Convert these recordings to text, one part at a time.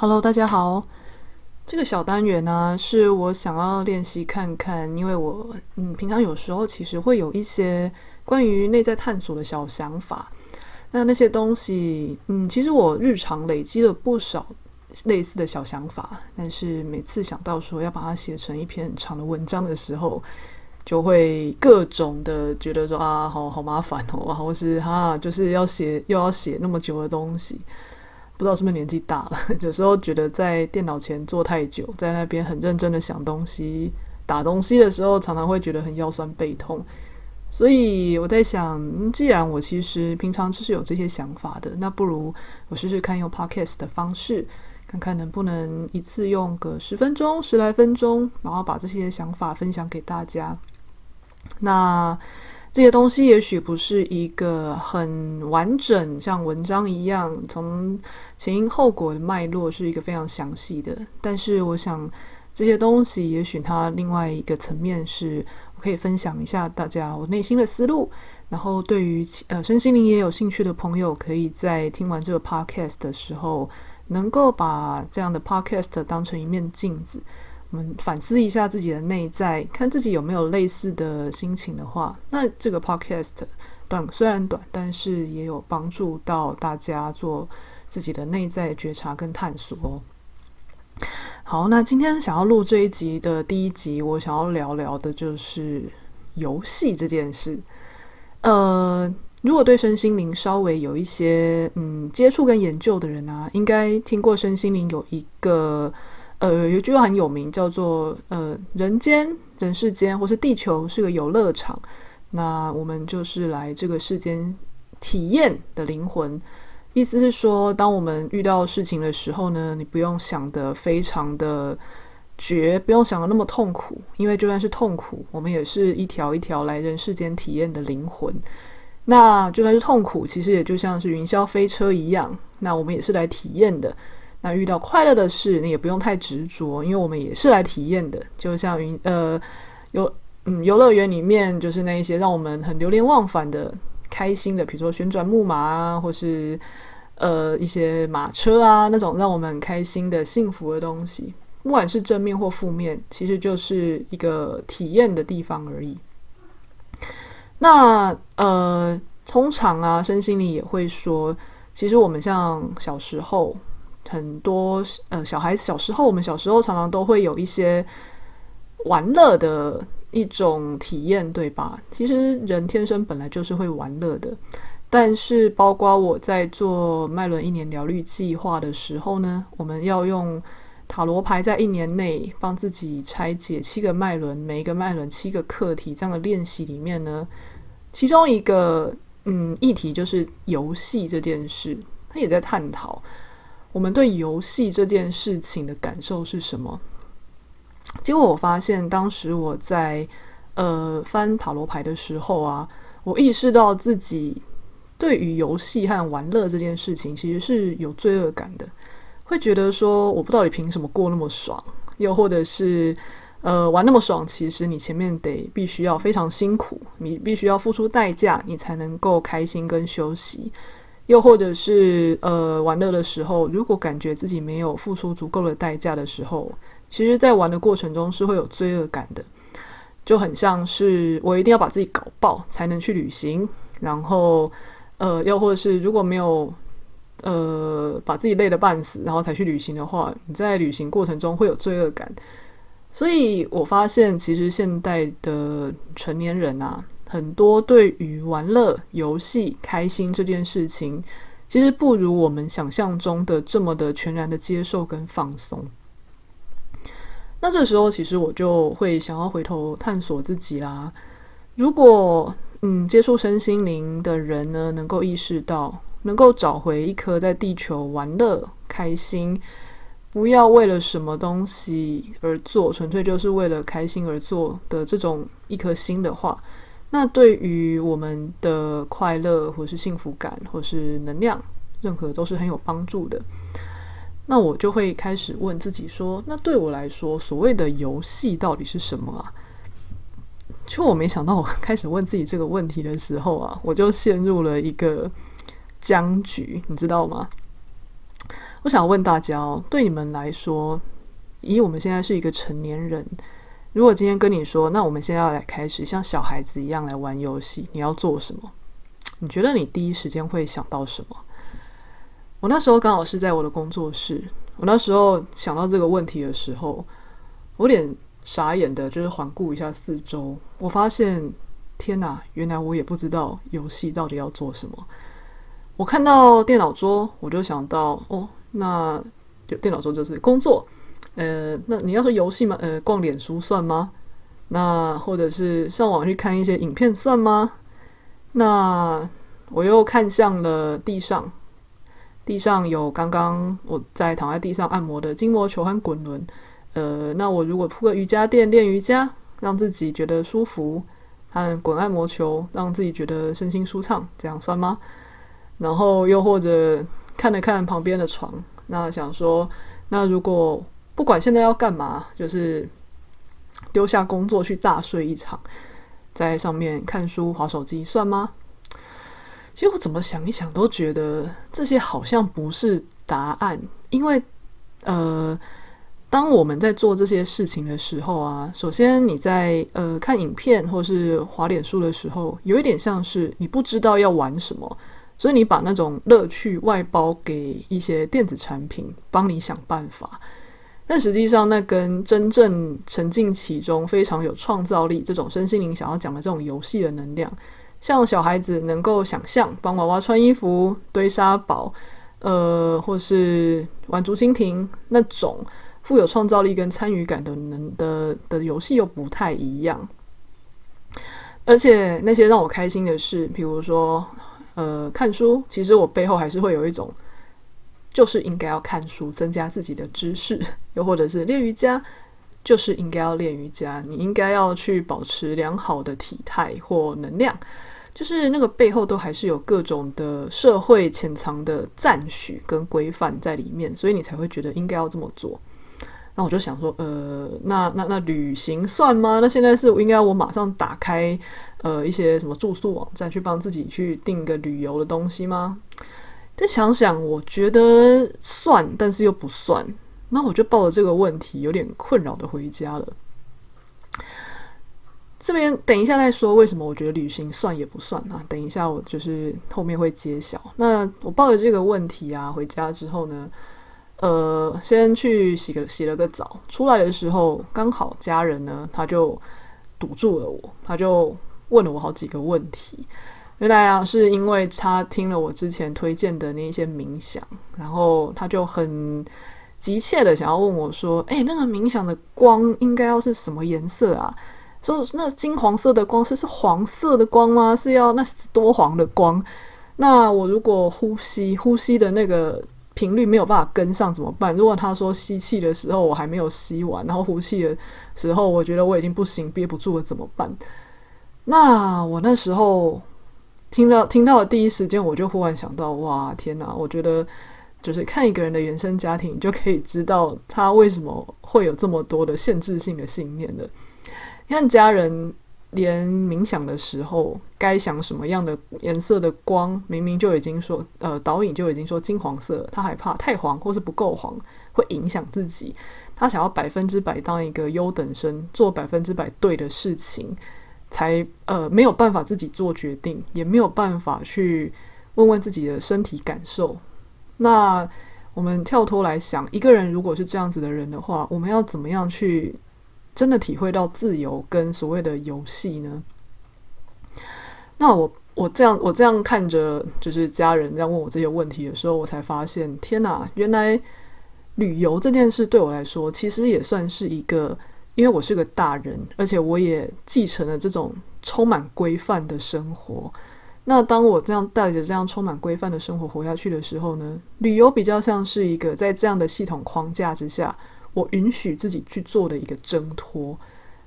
Hello，大家好。这个小单元呢，是我想要练习看看，因为我嗯，平常有时候其实会有一些关于内在探索的小想法。那那些东西，嗯，其实我日常累积了不少类似的小想法，但是每次想到说要把它写成一篇很长的文章的时候，就会各种的觉得说啊，好好麻烦哦，或是哈，就是要写又要写那么久的东西。不知道是不是年纪大了，有时候觉得在电脑前坐太久，在那边很认真的想东西、打东西的时候，常常会觉得很腰酸背痛。所以我在想，既然我其实平常就是有这些想法的，那不如我试试看用 podcast 的方式，看看能不能一次用个十分钟、十来分钟，然后把这些想法分享给大家。那。这些东西也许不是一个很完整，像文章一样，从前因后果的脉络是一个非常详细的。但是，我想这些东西，也许它另外一个层面是，我可以分享一下大家我内心的思路。然后，对于呃身心灵也有兴趣的朋友，可以在听完这个 podcast 的时候，能够把这样的 podcast 当成一面镜子。我们反思一下自己的内在，看自己有没有类似的心情的话，那这个 podcast 短虽然短，但是也有帮助到大家做自己的内在觉察跟探索。好，那今天想要录这一集的第一集，我想要聊聊的就是游戏这件事。呃，如果对身心灵稍微有一些嗯接触跟研究的人啊，应该听过身心灵有一个。呃，有句话很有名，叫做“呃，人间、人世间，或是地球是个游乐场”。那我们就是来这个世间体验的灵魂。意思是说，当我们遇到事情的时候呢，你不用想得非常的绝，不用想得那么痛苦，因为就算是痛苦，我们也是一条一条来人世间体验的灵魂。那就算是痛苦，其实也就像是云霄飞车一样，那我们也是来体验的。那遇到快乐的事，你也不用太执着，因为我们也是来体验的。就像云呃，游嗯游乐园里面，就是那一些让我们很流连忘返的开心的，比如说旋转木马啊，或是呃一些马车啊，那种让我们很开心的幸福的东西，不管是正面或负面，其实就是一个体验的地方而已。那呃，通常啊，身心灵也会说，其实我们像小时候。很多呃，小孩子小时候，我们小时候常常都会有一些玩乐的一种体验，对吧？其实人天生本来就是会玩乐的，但是包括我在做脉轮一年疗愈计划的时候呢，我们要用塔罗牌在一年内帮自己拆解七个脉轮，每一个脉轮七个课题这样的练习里面呢，其中一个嗯议题就是游戏这件事，他也在探讨。我们对游戏这件事情的感受是什么？结果我发现，当时我在呃翻塔罗牌的时候啊，我意识到自己对于游戏和玩乐这件事情其实是有罪恶感的，会觉得说我不知道你凭什么过那么爽，又或者是呃玩那么爽，其实你前面得必须要非常辛苦，你必须要付出代价，你才能够开心跟休息。又或者是呃玩乐的时候，如果感觉自己没有付出足够的代价的时候，其实，在玩的过程中是会有罪恶感的，就很像是我一定要把自己搞爆才能去旅行，然后呃，又或者是如果没有呃把自己累得半死，然后才去旅行的话，你在旅行过程中会有罪恶感。所以我发现，其实现代的成年人啊。很多对于玩乐、游戏、开心这件事情，其实不如我们想象中的这么的全然的接受跟放松。那这时候，其实我就会想要回头探索自己啦。如果嗯，接触身心灵的人呢，能够意识到，能够找回一颗在地球玩乐、开心，不要为了什么东西而做，纯粹就是为了开心而做的这种一颗心的话。那对于我们的快乐，或是幸福感，或是能量，任何都是很有帮助的。那我就会开始问自己说：那对我来说，所谓的游戏到底是什么啊？就我没想到，我 开始问自己这个问题的时候啊，我就陷入了一个僵局，你知道吗？我想问大家哦，对你们来说，以我们现在是一个成年人，如果今天跟你说，那我们现在要来开始像小孩子一样来玩游戏，你要做什么？你觉得你第一时间会想到什么？我那时候刚好是在我的工作室，我那时候想到这个问题的时候，我有点傻眼的，就是环顾一下四周，我发现，天哪，原来我也不知道游戏到底要做什么。我看到电脑桌，我就想到，哦，那电脑桌就是工作。呃，那你要说游戏吗？呃，逛脸书算吗？那或者是上网去看一些影片算吗？那我又看向了地上，地上有刚刚我在躺在地上按摩的筋膜球和滚轮。呃，那我如果铺个瑜伽垫练瑜伽，让自己觉得舒服，和滚按摩球让自己觉得身心舒畅，这样算吗？然后又或者看了看旁边的床，那想说，那如果不管现在要干嘛，就是丢下工作去大睡一场。在上面看书、划手机算吗？其实我怎么想一想，都觉得这些好像不是答案。因为，呃，当我们在做这些事情的时候啊，首先你在呃看影片或是滑脸书的时候，有一点像是你不知道要玩什么，所以你把那种乐趣外包给一些电子产品，帮你想办法。但实际上，那跟真正沉浸其中、非常有创造力这种身心灵想要讲的这种游戏的能量，像小孩子能够想象帮娃娃穿衣服、堆沙堡，呃，或是玩竹蜻蜓那种富有创造力跟参与感的能的的游戏又不太一样。而且那些让我开心的事，比如说呃看书，其实我背后还是会有一种。就是应该要看书，增加自己的知识；又或者是练瑜伽，就是应该要练瑜伽。你应该要去保持良好的体态或能量，就是那个背后都还是有各种的社会潜藏的赞许跟规范在里面，所以你才会觉得应该要这么做。那我就想说，呃，那那那旅行算吗？那现在是应该我马上打开呃一些什么住宿网站去帮自己去订个旅游的东西吗？再想想，我觉得算，但是又不算。那我就抱着这个问题，有点困扰的回家了。这边等一下再说，为什么我觉得旅行算也不算啊？等一下，我就是后面会揭晓。那我抱着这个问题啊，回家之后呢，呃，先去洗个洗了个澡，出来的时候刚好家人呢，他就堵住了我，他就问了我好几个问题。原来啊，是因为他听了我之前推荐的那一些冥想，然后他就很急切的想要问我说：“诶，那个冥想的光应该要是什么颜色啊？说那金黄色的光是是黄色的光吗？是要那是多黄的光？那我如果呼吸呼吸的那个频率没有办法跟上怎么办？如果他说吸气的时候我还没有吸完，然后呼气的时候我觉得我已经不行憋不住了怎么办？那我那时候。”听到听到的第一时间，我就忽然想到，哇，天哪！我觉得就是看一个人的原生家庭，就可以知道他为什么会有这么多的限制性的信念的。你看，家人连冥想的时候该想什么样的颜色的光，明明就已经说，呃，导引就已经说金黄色，他害怕太黄或是不够黄会影响自己，他想要百分之百当一个优等生，做百分之百对的事情。才呃没有办法自己做决定，也没有办法去问问自己的身体感受。那我们跳脱来想，一个人如果是这样子的人的话，我们要怎么样去真的体会到自由跟所谓的游戏呢？那我我这样我这样看着，就是家人在问我这些问题的时候，我才发现，天哪，原来旅游这件事对我来说，其实也算是一个。因为我是个大人，而且我也继承了这种充满规范的生活。那当我这样带着这样充满规范的生活活下去的时候呢，旅游比较像是一个在这样的系统框架之下，我允许自己去做的一个挣脱。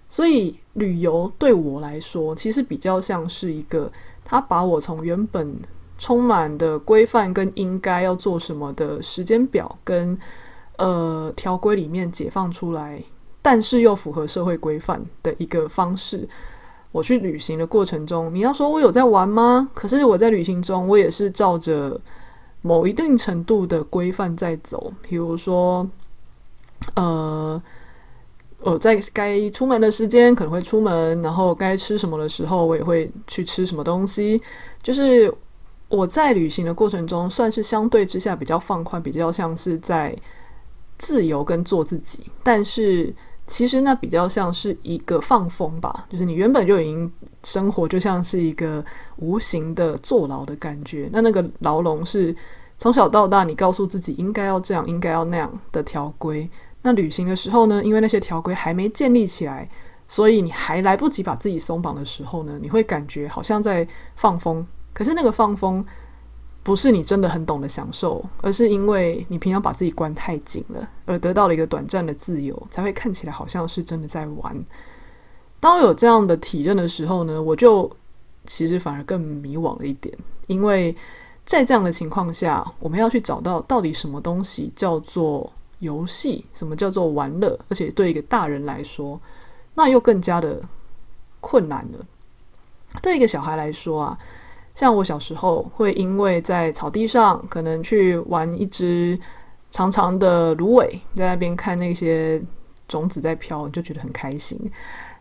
所以旅游对我来说，其实比较像是一个，他把我从原本充满的规范跟应该要做什么的时间表跟呃条规里面解放出来。但是又符合社会规范的一个方式。我去旅行的过程中，你要说我有在玩吗？可是我在旅行中，我也是照着某一定程度的规范在走，比如说，呃，我，在该出门的时间可能会出门，然后该吃什么的时候我也会去吃什么东西。就是我在旅行的过程中，算是相对之下比较放宽，比较像是在自由跟做自己。但是其实那比较像是一个放风吧，就是你原本就已经生活就像是一个无形的坐牢的感觉。那那个牢笼是从小到大你告诉自己应该要这样，应该要那样的条规。那旅行的时候呢，因为那些条规还没建立起来，所以你还来不及把自己松绑的时候呢，你会感觉好像在放风。可是那个放风不是你真的很懂得享受，而是因为你平常把自己关太紧了，而得到了一个短暂的自由，才会看起来好像是真的在玩。当我有这样的体认的时候呢，我就其实反而更迷惘了一点，因为在这样的情况下，我们要去找到到底什么东西叫做游戏，什么叫做玩乐，而且对一个大人来说，那又更加的困难了。对一个小孩来说啊，像我小时候会因为在草地上可能去玩一只长长的芦苇，在那边看那些种子在飘，你就觉得很开心；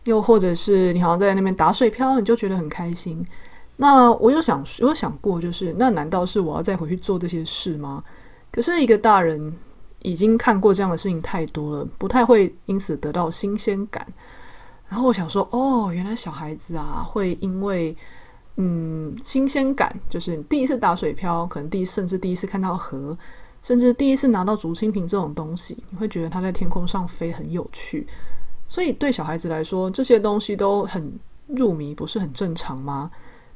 又或者是你好像在那边打水漂，你就觉得很开心。那我有想，我有想过，就是那难道是我要再回去做这些事吗？可是一个大人。已经看过这样的事情太多了，不太会因此得到新鲜感。然后我想说，哦，原来小孩子啊，会因为嗯新鲜感，就是第一次打水漂，可能第一甚至第一次看到河，甚至第一次拿到竹蜻蜓这种东西，你会觉得它在天空上飞很有趣。所以对小孩子来说，这些东西都很入迷，不是很正常吗？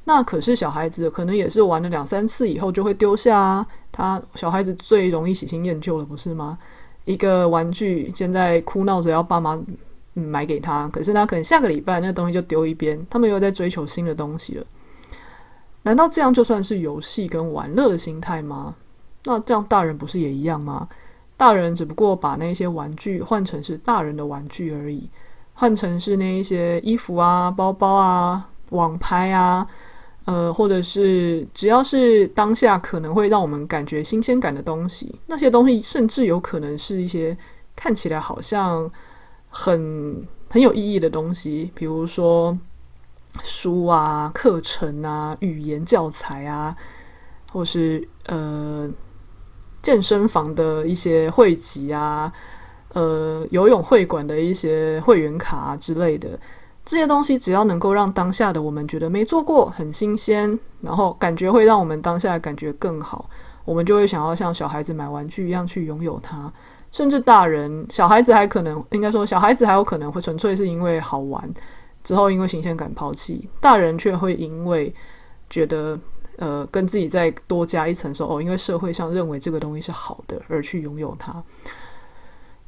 那可是小孩子可能也是玩了两三次以后就会丢下啊。他小孩子最容易喜新厌旧了，不是吗？一个玩具现在哭闹着要爸妈买给他，可是他可能下个礼拜那东西就丢一边，他们又在追求新的东西了。难道这样就算是游戏跟玩乐的心态吗？那这样大人不是也一样吗？大人只不过把那些玩具换成是大人的玩具而已，换成是那一些衣服啊、包包啊、网拍啊。呃，或者是只要是当下可能会让我们感觉新鲜感的东西，那些东西甚至有可能是一些看起来好像很很有意义的东西，比如说书啊、课程啊、语言教材啊，或是呃健身房的一些会籍啊，呃游泳会馆的一些会员卡之类的。这些东西只要能够让当下的我们觉得没做过很新鲜，然后感觉会让我们当下的感觉更好，我们就会想要像小孩子买玩具一样去拥有它。甚至大人，小孩子还可能应该说，小孩子还有可能会纯粹是因为好玩，之后因为新鲜感抛弃。大人却会因为觉得呃跟自己再多加一层说哦，因为社会上认为这个东西是好的而去拥有它。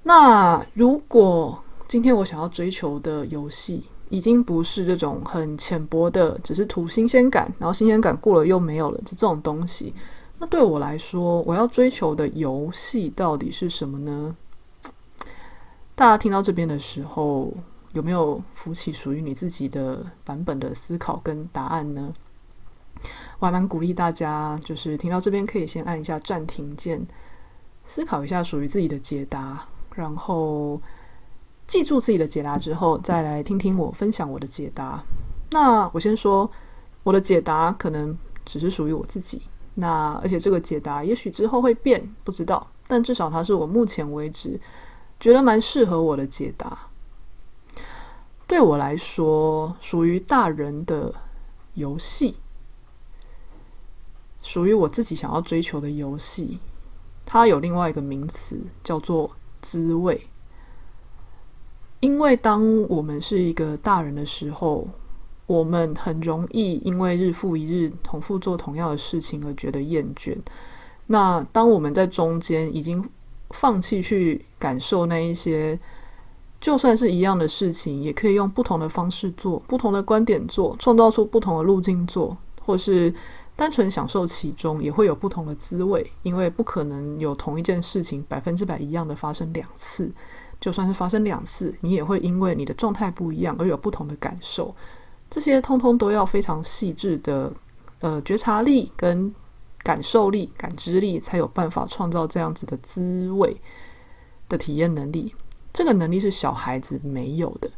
那如果今天我想要追求的游戏，已经不是这种很浅薄的，只是图新鲜感，然后新鲜感过了又没有了，这种东西。那对我来说，我要追求的游戏到底是什么呢？大家听到这边的时候，有没有浮起属于你自己的版本的思考跟答案呢？我还蛮鼓励大家，就是听到这边可以先按一下暂停键，思考一下属于自己的解答，然后。记住自己的解答之后，再来听听我分享我的解答。那我先说，我的解答可能只是属于我自己。那而且这个解答也许之后会变，不知道。但至少它是我目前为止觉得蛮适合我的解答。对我来说，属于大人的游戏，属于我自己想要追求的游戏，它有另外一个名词叫做滋味。因为当我们是一个大人的时候，我们很容易因为日复一日重复做同样的事情而觉得厌倦。那当我们在中间已经放弃去感受那一些，就算是一样的事情，也可以用不同的方式做，不同的观点做，创造出不同的路径做，或是单纯享受其中，也会有不同的滋味。因为不可能有同一件事情百分之百一样的发生两次。就算是发生两次，你也会因为你的状态不一样而有不同的感受。这些通通都要非常细致的呃觉察力跟感受力、感知力，才有办法创造这样子的滋味的体验能力。这个能力是小孩子没有的，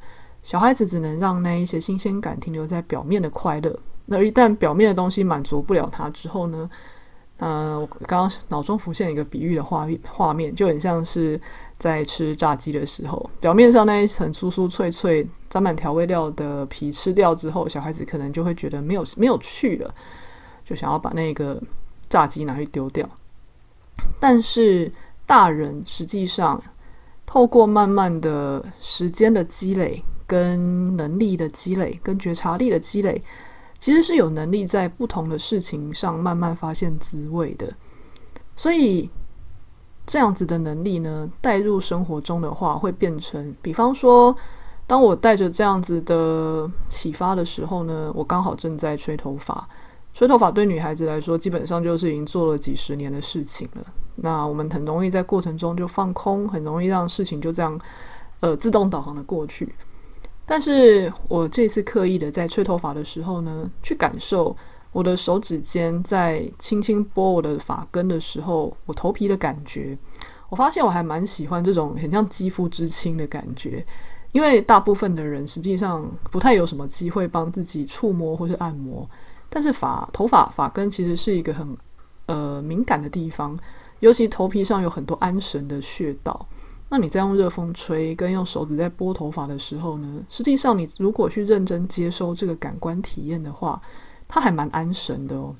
小孩子只能让那一些新鲜感停留在表面的快乐。那一旦表面的东西满足不了他之后呢？嗯、呃，我刚刚脑中浮现一个比喻的画画面，就很像是在吃炸鸡的时候，表面上那一层酥酥脆脆、沾满调味料的皮吃掉之后，小孩子可能就会觉得没有没有趣了，就想要把那个炸鸡拿去丢掉。但是大人实际上透过慢慢的时间的积累、跟能力的积累、跟觉察力的积累。其实是有能力在不同的事情上慢慢发现滋味的，所以这样子的能力呢，带入生活中的话，会变成，比方说，当我带着这样子的启发的时候呢，我刚好正在吹头发。吹头发对女孩子来说，基本上就是已经做了几十年的事情了。那我们很容易在过程中就放空，很容易让事情就这样，呃，自动导航的过去。但是我这次刻意的在吹头发的时候呢，去感受我的手指尖在轻轻拨我的发根的时候，我头皮的感觉，我发现我还蛮喜欢这种很像肌肤之亲的感觉，因为大部分的人实际上不太有什么机会帮自己触摸或是按摩，但是发头发发根其实是一个很呃敏感的地方，尤其头皮上有很多安神的穴道。那你在用热风吹跟用手指在拨头发的时候呢，实际上你如果去认真接收这个感官体验的话，它还蛮安神的哦。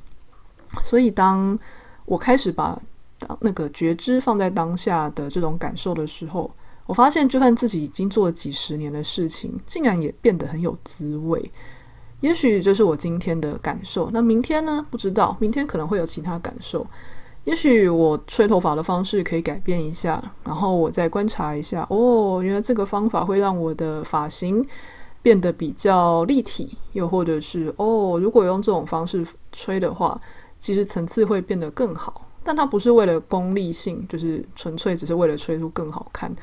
所以当我开始把当那个觉知放在当下的这种感受的时候，我发现就算自己已经做了几十年的事情，竟然也变得很有滋味。也许这是我今天的感受，那明天呢？不知道，明天可能会有其他感受。也许我吹头发的方式可以改变一下，然后我再观察一下。哦，原来这个方法会让我的发型变得比较立体，又或者是哦，如果用这种方式吹的话，其实层次会变得更好。但它不是为了功利性，就是纯粹只是为了吹出更好看，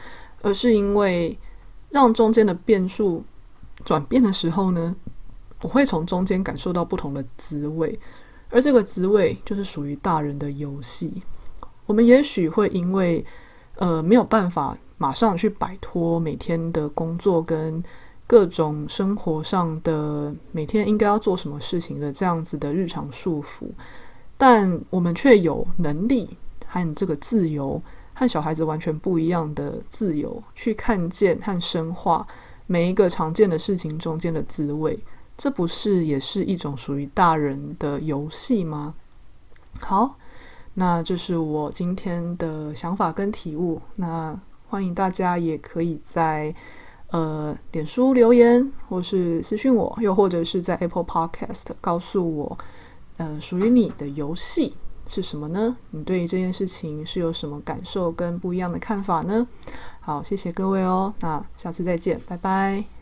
而是因为让中间的变数转变的时候呢，我会从中间感受到不同的滋味。而这个滋味就是属于大人的游戏。我们也许会因为呃没有办法马上去摆脱每天的工作跟各种生活上的每天应该要做什么事情的这样子的日常束缚，但我们却有能力和这个自由，和小孩子完全不一样的自由，去看见和深化每一个常见的事情中间的滋味。这不是也是一种属于大人的游戏吗？好，那这是我今天的想法跟体悟。那欢迎大家也可以在呃脸书留言，或是私讯我，又或者是在 Apple Podcast 告诉我，呃，属于你的游戏是什么呢？你对于这件事情是有什么感受跟不一样的看法呢？好，谢谢各位哦。那下次再见，拜拜。